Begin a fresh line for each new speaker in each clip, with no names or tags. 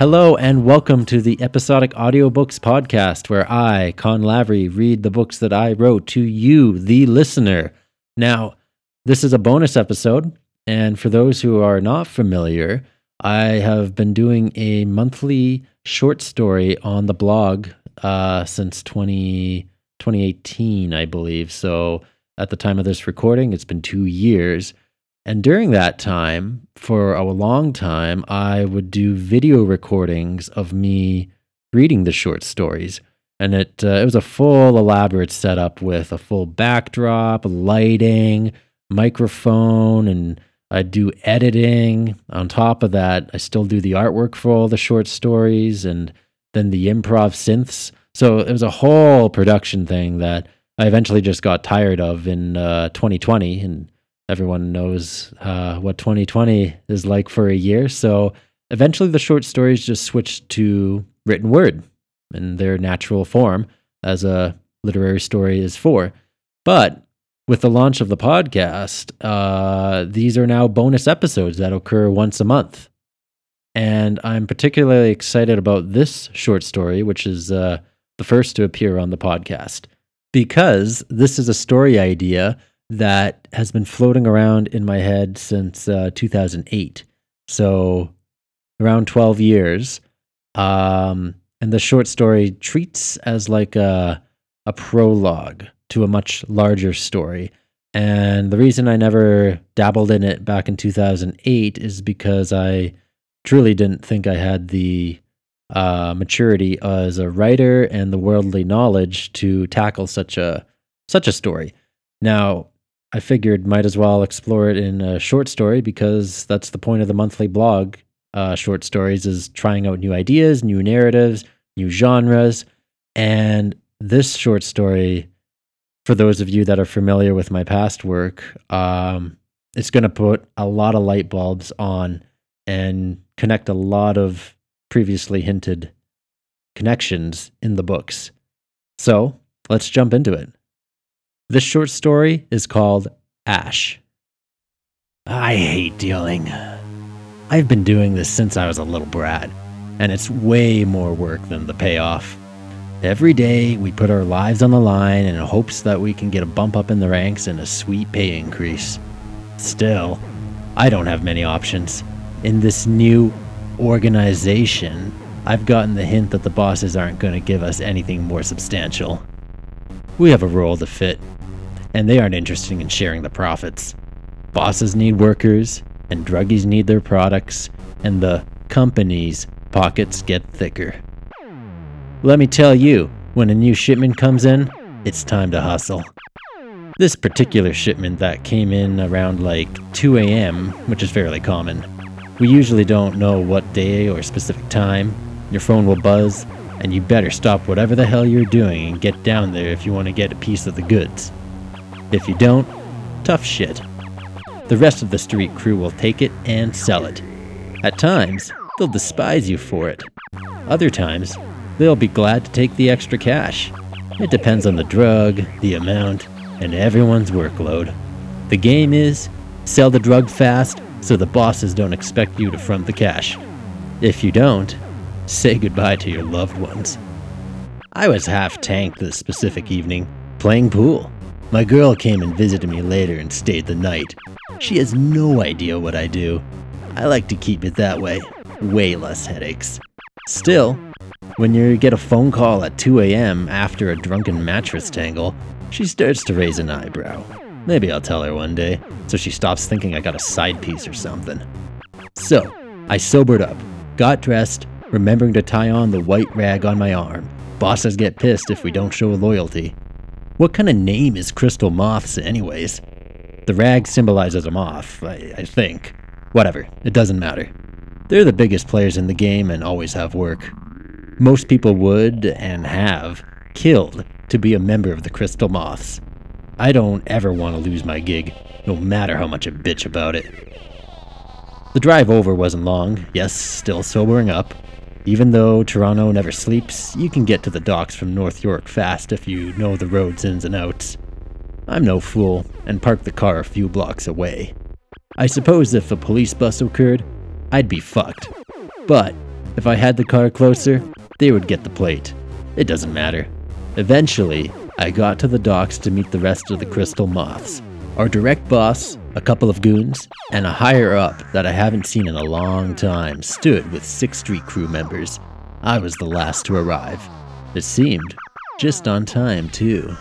Hello and welcome to the Episodic Audiobooks podcast, where I, Con Lavery, read the books that I wrote to you, the listener. Now, this is a bonus episode, and for those who are not familiar, I have been doing a monthly short story on the blog uh, since 20, 2018, I believe. So at the time of this recording, it's been two years. And during that time, for a long time, I would do video recordings of me reading the short stories. And it, uh, it was a full elaborate setup with a full backdrop, lighting, microphone, and I'd do editing. On top of that, I still do the artwork for all the short stories and then the improv synths. So it was a whole production thing that I eventually just got tired of in uh, 2020. And everyone knows uh, what 2020 is like for a year. So eventually the short stories just switched to written word in their natural form, as a literary story is for. But with the launch of the podcast, uh, these are now bonus episodes that occur once a month. And I'm particularly excited about this short story, which is uh, the first to appear on the podcast, because this is a story idea that has been floating around in my head since uh, 2008. So around 12 years. Um, and the short story treats as like a, a prologue to a much larger story. And the reason I never dabbled in it back in 2008 is because I truly didn't think I had the uh, maturity as a writer and the worldly knowledge to tackle such a such a story. Now, I figured might as well explore it in a short story because that's the point of the monthly blog. Uh, short stories is trying out new ideas, new narratives, new genres, and this short story, for those of you that are familiar with my past work, um, it's going to put a lot of light bulbs on and connect a lot of previously hinted connections in the books. So let's jump into it. This short story is called Ash. I hate dealing. I've been doing this since I was a little brat, and it's way more work than the payoff. Every day, we put our lives on the line in hopes that we can get a bump up in the ranks and a sweet pay increase. Still, I don't have many options. In this new organization, I've gotten the hint that the bosses aren't going to give us anything more substantial. We have a role to fit, and they aren't interested in sharing the profits. Bosses need workers, and druggies need their products, and the company's pockets get thicker. Let me tell you, when a new shipment comes in, it's time to hustle. This particular shipment that came in around like 2 a.m., which is fairly common. We usually don't know what day or specific time. Your phone will buzz, and you better stop whatever the hell you're doing and get down there if you want to get a piece of the goods. If you don't, tough shit. The rest of the street crew will take it and sell it. At times, they'll despise you for it. Other times, they'll be glad to take the extra cash. It depends on the drug, the amount, and everyone's workload. The game is sell the drug fast so the bosses don't expect you to front the cash. If you don't, say goodbye to your loved ones. I was half tanked this specific evening, playing pool. My girl came and visited me later and stayed the night. She has no idea what I do. I like to keep it that way. Way less headaches. Still, when you get a phone call at 2 a.m. after a drunken mattress tangle, she starts to raise an eyebrow. Maybe I'll tell her one day, so she stops thinking I got a side piece or something. So, I sobered up, got dressed, remembering to tie on the white rag on my arm. Bosses get pissed if we don't show loyalty. What kind of name is Crystal Moths, anyways? The rag symbolizes a moth, I, I think. Whatever, it doesn't matter. They're the biggest players in the game and always have work. Most people would, and have, killed to be a member of the Crystal Moths. I don't ever want to lose my gig, no matter how much I bitch about it. The drive over wasn't long, yes, still sobering up, even though Toronto never sleeps, you can get to the docks from North York fast if you know the road's ins and outs. I'm no fool and parked the car a few blocks away. I suppose if a police bus occurred, I'd be fucked. But If I had the car closer, they would get the plate. It doesn't matter. Eventually, I got to the docks to meet the rest of the Crystal Moths. Our direct boss, a couple of goons, and a higher up that I haven't seen in a long time stood with six street crew members. I was the last to arrive. It seemed just on time, too.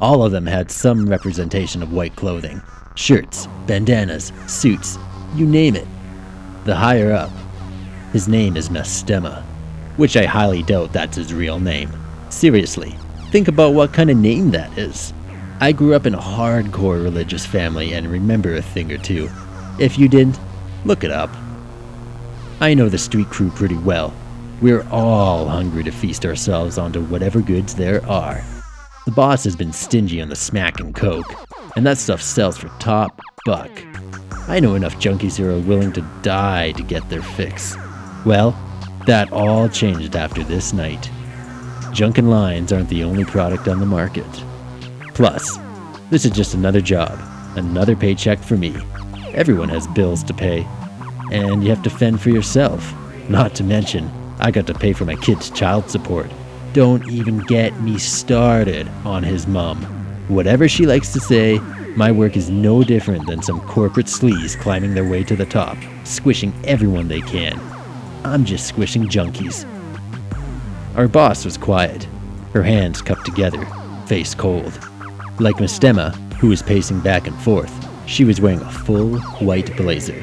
All of them had some representation of white clothing shirts, bandanas, suits, you name it. The higher up, his name is Mastema, which I highly doubt that's his real name. Seriously, think about what kind of name that is. I grew up in a hardcore religious family and remember a thing or two. If you didn't, look it up. I know the street crew pretty well. We're all hungry to feast ourselves onto whatever goods there are. The boss has been stingy on the smack and coke, and that stuff sells for top buck. I know enough junkies who are willing to die to get their fix. Well, that all changed after this night. Junk and lines aren't the only product on the market. Plus, this is just another job, another paycheck for me. Everyone has bills to pay, and you have to fend for yourself. Not to mention, I got to pay for my kid's child support. Don't even get me started on his mum. Whatever she likes to say, my work is no different than some corporate sleaze climbing their way to the top, squishing everyone they can. I'm just squishing junkies. Our boss was quiet, her hands cupped together, face cold. Like Mastema, who was pacing back and forth, she was wearing a full white blazer.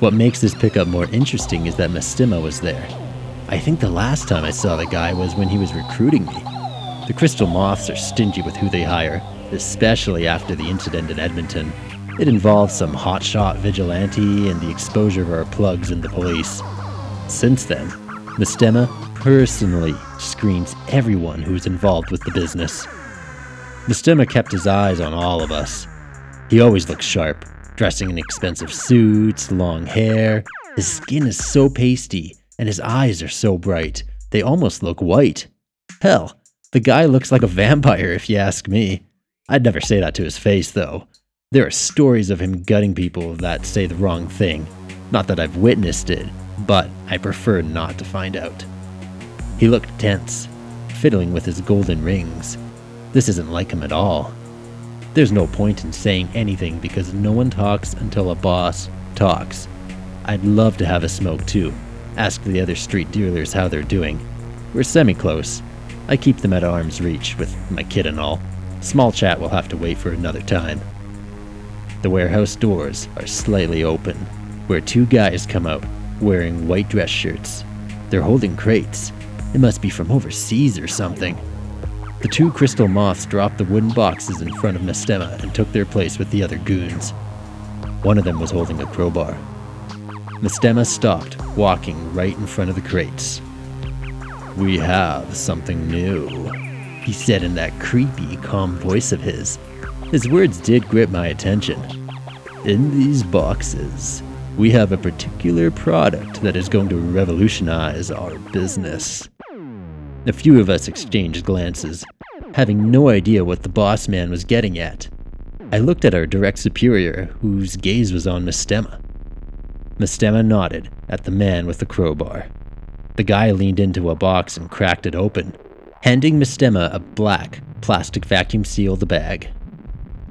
What makes this pickup more interesting is that Mastema was there. I think the last time I saw the guy was when he was recruiting me. The Crystal Moths are stingy with who they hire, especially after the incident in Edmonton. It involved some hotshot vigilante and the exposure of our plugs in the police. Since then, Mastema personally screens everyone who is involved with the business. Mastema kept his eyes on all of us. He always looks sharp, dressing in expensive suits, long hair. His skin is so pasty, and his eyes are so bright, they almost look white. Hell, the guy looks like a vampire if you ask me. I'd never say that to his face, though. There are stories of him gutting people that say the wrong thing. Not that I've witnessed it, but I prefer not to find out. He looked tense, fiddling with his golden rings. This isn't like him at all. There's no point in saying anything because no one talks until a boss talks. I'd love to have a smoke too. Ask the other street dealers how they're doing. We're semi close. I keep them at arm's reach with my kid and all. Small chat will have to wait for another time. The warehouse doors are slightly open, where two guys come out wearing white dress shirts. They're holding crates. It must be from overseas or something. The two crystal moths dropped the wooden boxes in front of Mastema and took their place with the other goons. One of them was holding a crowbar. Mastema stopped, walking right in front of the crates. We have something new, he said in that creepy, calm voice of his. His words did grip my attention. In these boxes, we have a particular product that is going to revolutionize our business. A few of us exchanged glances, having no idea what the boss man was getting at. I looked at our direct superior, whose gaze was on Mastema. Mastema nodded at the man with the crowbar. The guy leaned into a box and cracked it open, handing Mastema a black, plastic vacuum sealed bag.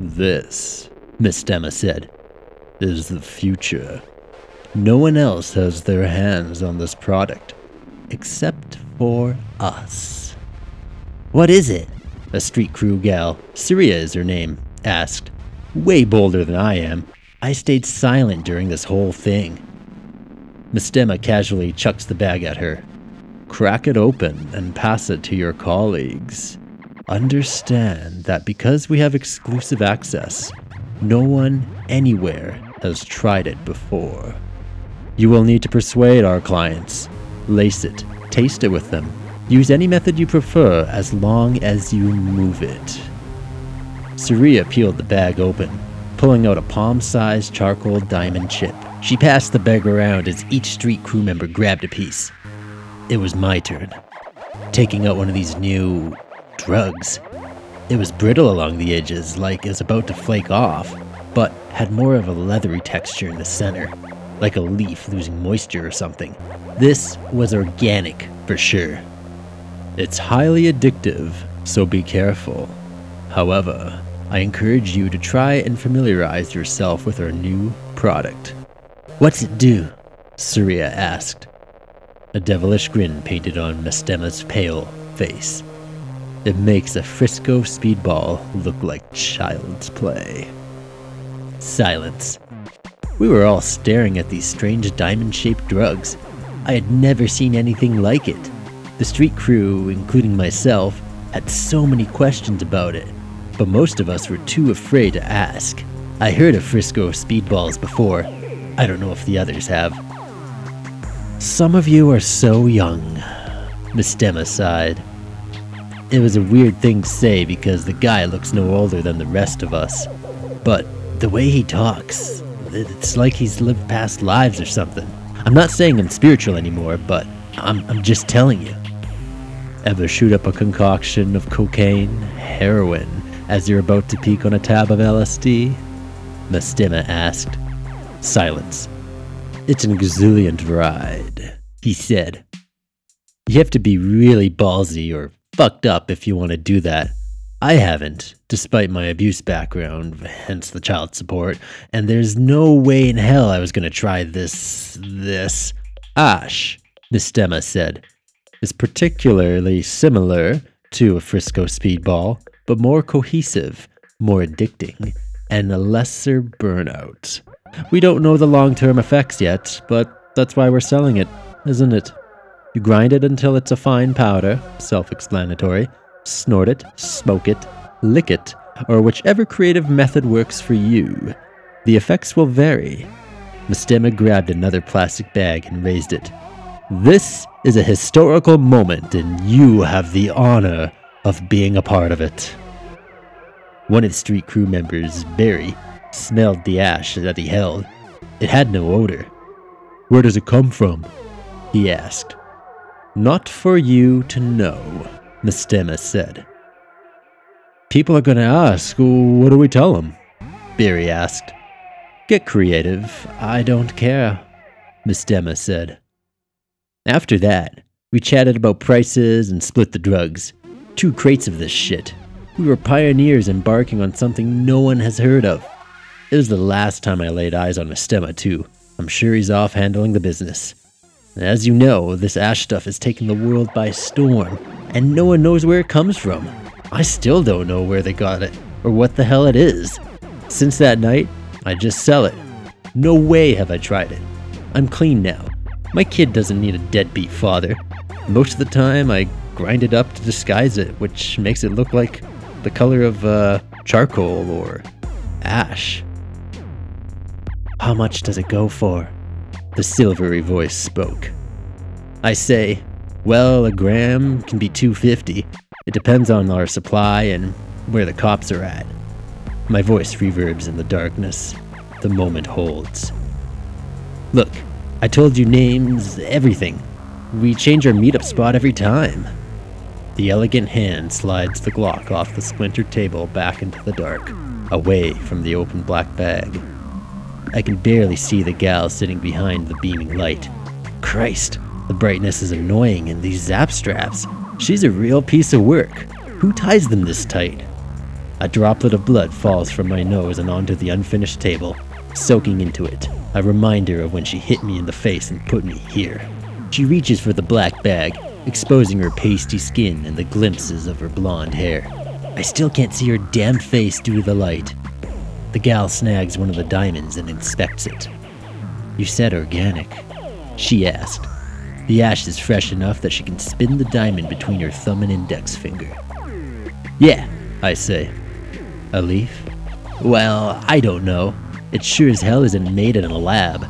This, Mastema said, is the future. No one else has their hands on this product except for us. What is it? A street crew gal, Syria is her name, asked. Way bolder than I am. I stayed silent during this whole thing. Mastema casually chucks the bag at her. Crack it open and pass it to your colleagues. Understand that because we have exclusive access, no one anywhere has tried it before. You will need to persuade our clients. Lace it, taste it with them. Use any method you prefer as long as you move it. Saria peeled the bag open, pulling out a palm sized charcoal diamond chip. She passed the bag around as each street crew member grabbed a piece. It was my turn. Taking out one of these new drugs. It was brittle along the edges, like it was about to flake off, but had more of a leathery texture in the center. like a leaf losing moisture or something. This was organic for sure. It's highly addictive, so be careful. However, I encourage you to try and familiarize yourself with our new product. What's it do? Surya asked. A devilish grin painted on Mastema's pale face. It makes a Frisco speedball look like child's play. Silence. We were all staring at these strange diamond shaped drugs. I had never seen anything like it. The street crew, including myself, had so many questions about it, but most of us were too afraid to ask. I heard of Frisco speedballs before. I don't know if the others have. Some of you are so young, Mastema sighed. It was a weird thing to say because the guy looks no older than the rest of us. But the way he talks, it's like he's lived past lives or something. I'm not saying I'm spiritual anymore, but I'm, I'm just telling you. Ever shoot up a concoction of cocaine, heroin, as you're about to peek on a tab of LSD? Mastema asked. Silence. It's an exuberant ride, he said. You have to be really ballsy or fucked up if you want to do that. I haven't, despite my abuse background, hence the child support, and there's no way in hell I was going to try this. this. Ash, Mastema said, is particularly similar to a Frisco speedball, but more cohesive, more addicting, and a lesser burnout. We don't know the long term effects yet, but that's why we're selling it, isn't it? You grind it until it's a fine powder, self explanatory, snort it, smoke it, lick it, or whichever creative method works for you. The effects will vary. Mastema grabbed another plastic bag and raised it. This is a historical moment, and you have the honor of being a part of it. One of the street crew members, Barry, smelled the ash that he held. It had no odor. Where does it come from? he asked. Not for you to know, Mastema said. People are going to ask, what do we tell them? Barry asked. Get creative. I don't care, Mastema said. After that, we chatted about prices and split the drugs. Two crates of this shit. We were pioneers embarking on something no one has heard of. It was the last time I laid eyes on Mastema, too. I'm sure he's off handling the business. As you know, this ash stuff is taking the world by storm, and no one knows where it comes from. I still don't know where they got it, or what the hell it is. Since that night, I just sell it. No way have I tried it. I'm clean now. My kid doesn't need a deadbeat father. Most of the time, I grind it up to disguise it, which makes it look like the color of uh, charcoal or ash. How much does it go for? The silvery voice spoke. I say, well, a gram can be 250. It depends on our supply and where the cops are at. My voice reverbs in the darkness. The moment holds. Look, I told you names, everything. We change our meetup spot every time. The elegant hand slides the Glock off the splintered table back into the dark, away from the open black bag. I can barely see the gal sitting behind the beaming light. Christ, the brightness is annoying, in these zap straps. She's a real piece of work. Who ties them this tight? A droplet of blood falls from my nose and onto the unfinished table, soaking into it, a reminder of when she hit me in the face and put me here. She reaches for the black bag, exposing her pasty skin and the glimpses of her blonde hair. I still can't see her damn face due to the light, the gal snags one of the diamonds and inspects it. You said organic, she asked. The ash is fresh enough that she can spin the diamond between her thumb and index finger. Yeah, I say. A leaf? Well, I don't know. It sure as hell isn't made in a lab.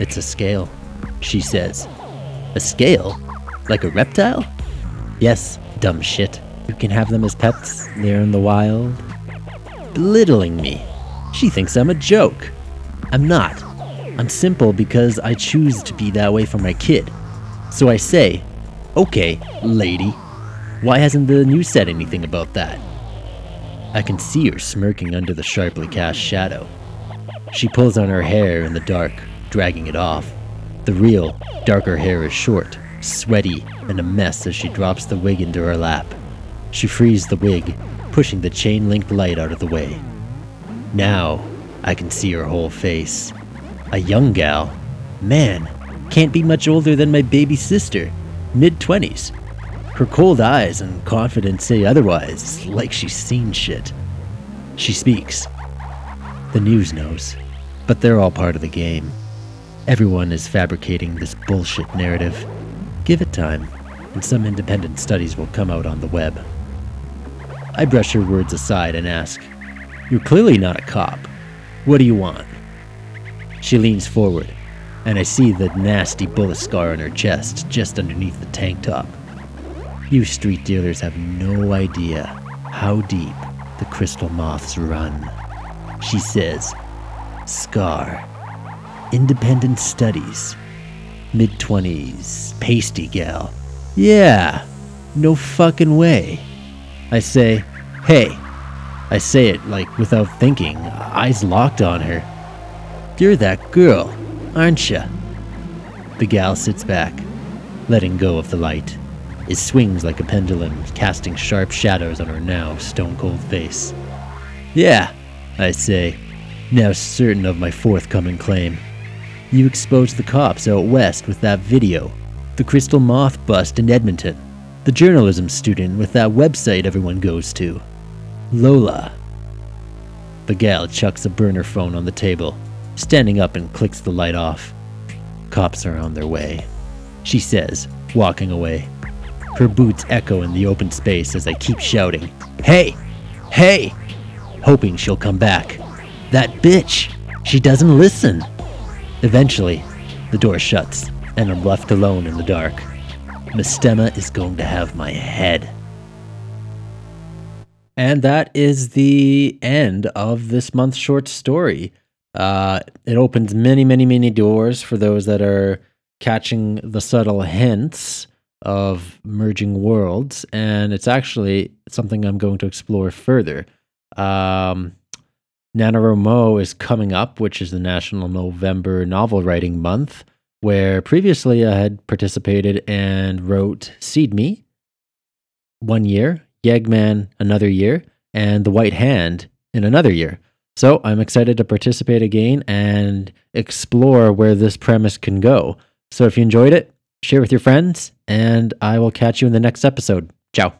It's a scale, she says. A scale? Like a reptile? Yes, dumb shit. You can have them as pets. They're in the wild. Belittling me. She thinks I'm a joke. I'm not. I'm simple because I choose to be that way for my kid. So I say, okay, lady, why hasn't the news said anything about that? I can see her smirking under the sharply cast shadow. She pulls on her hair in the dark, dragging it off. The real, darker hair is short, sweaty, and a mess as she drops the wig into her lap. She frees the wig, pushing the chain linked light out of the way. Now, I can see her whole face. A young gal. Man, can't be much older than my baby sister, mid 20s. Her cold eyes and confidence say otherwise, like she's seen shit. She speaks. The news knows, but they're all part of the game. Everyone is fabricating this bullshit narrative. Give it time, and some independent studies will come out on the web. I brush her words aside and ask, You're clearly not a cop. What do you want? She leans forward, and I see the nasty bullet scar on her chest just underneath the tank top. You street dealers have no idea how deep the crystal moths run. She says, Scar. Independent studies. Mid 20s. Pasty gal. Yeah, no fucking way. I say, hey. I say it like without thinking, eyes locked on her. You're that girl, aren't ya? The gal sits back, letting go of the light. It swings like a pendulum, casting sharp shadows on her now stone cold face. Yeah, I say, now certain of my forthcoming claim. You exposed the cops out west with that video, the Crystal Moth bust in Edmonton, the journalism student with that website everyone goes to. Lola. The gal chucks a burner phone on the table, standing up and clicks the light off. Cops are on their way, she says, walking away. Her boots echo in the open space as I keep shouting, Hey! Hey! Hoping she'll come back. That bitch! She doesn't listen! Eventually, the door shuts, and I'm left alone in the dark. Mastema is going to have my head. And that is the end of this month's short story. Uh, it opens many, many, many doors for those that are catching the subtle hints of merging worlds, and it's actually something I'm going to explore further. Um, NaNoWriMo is coming up, which is the National November Novel Writing Month, where previously I had participated and wrote Seed Me one year, Yegman another year, and The White Hand in another year. So I'm excited to participate again and explore where this premise can go. So if you enjoyed it, share with your friends, and I will catch you in the next episode. Ciao.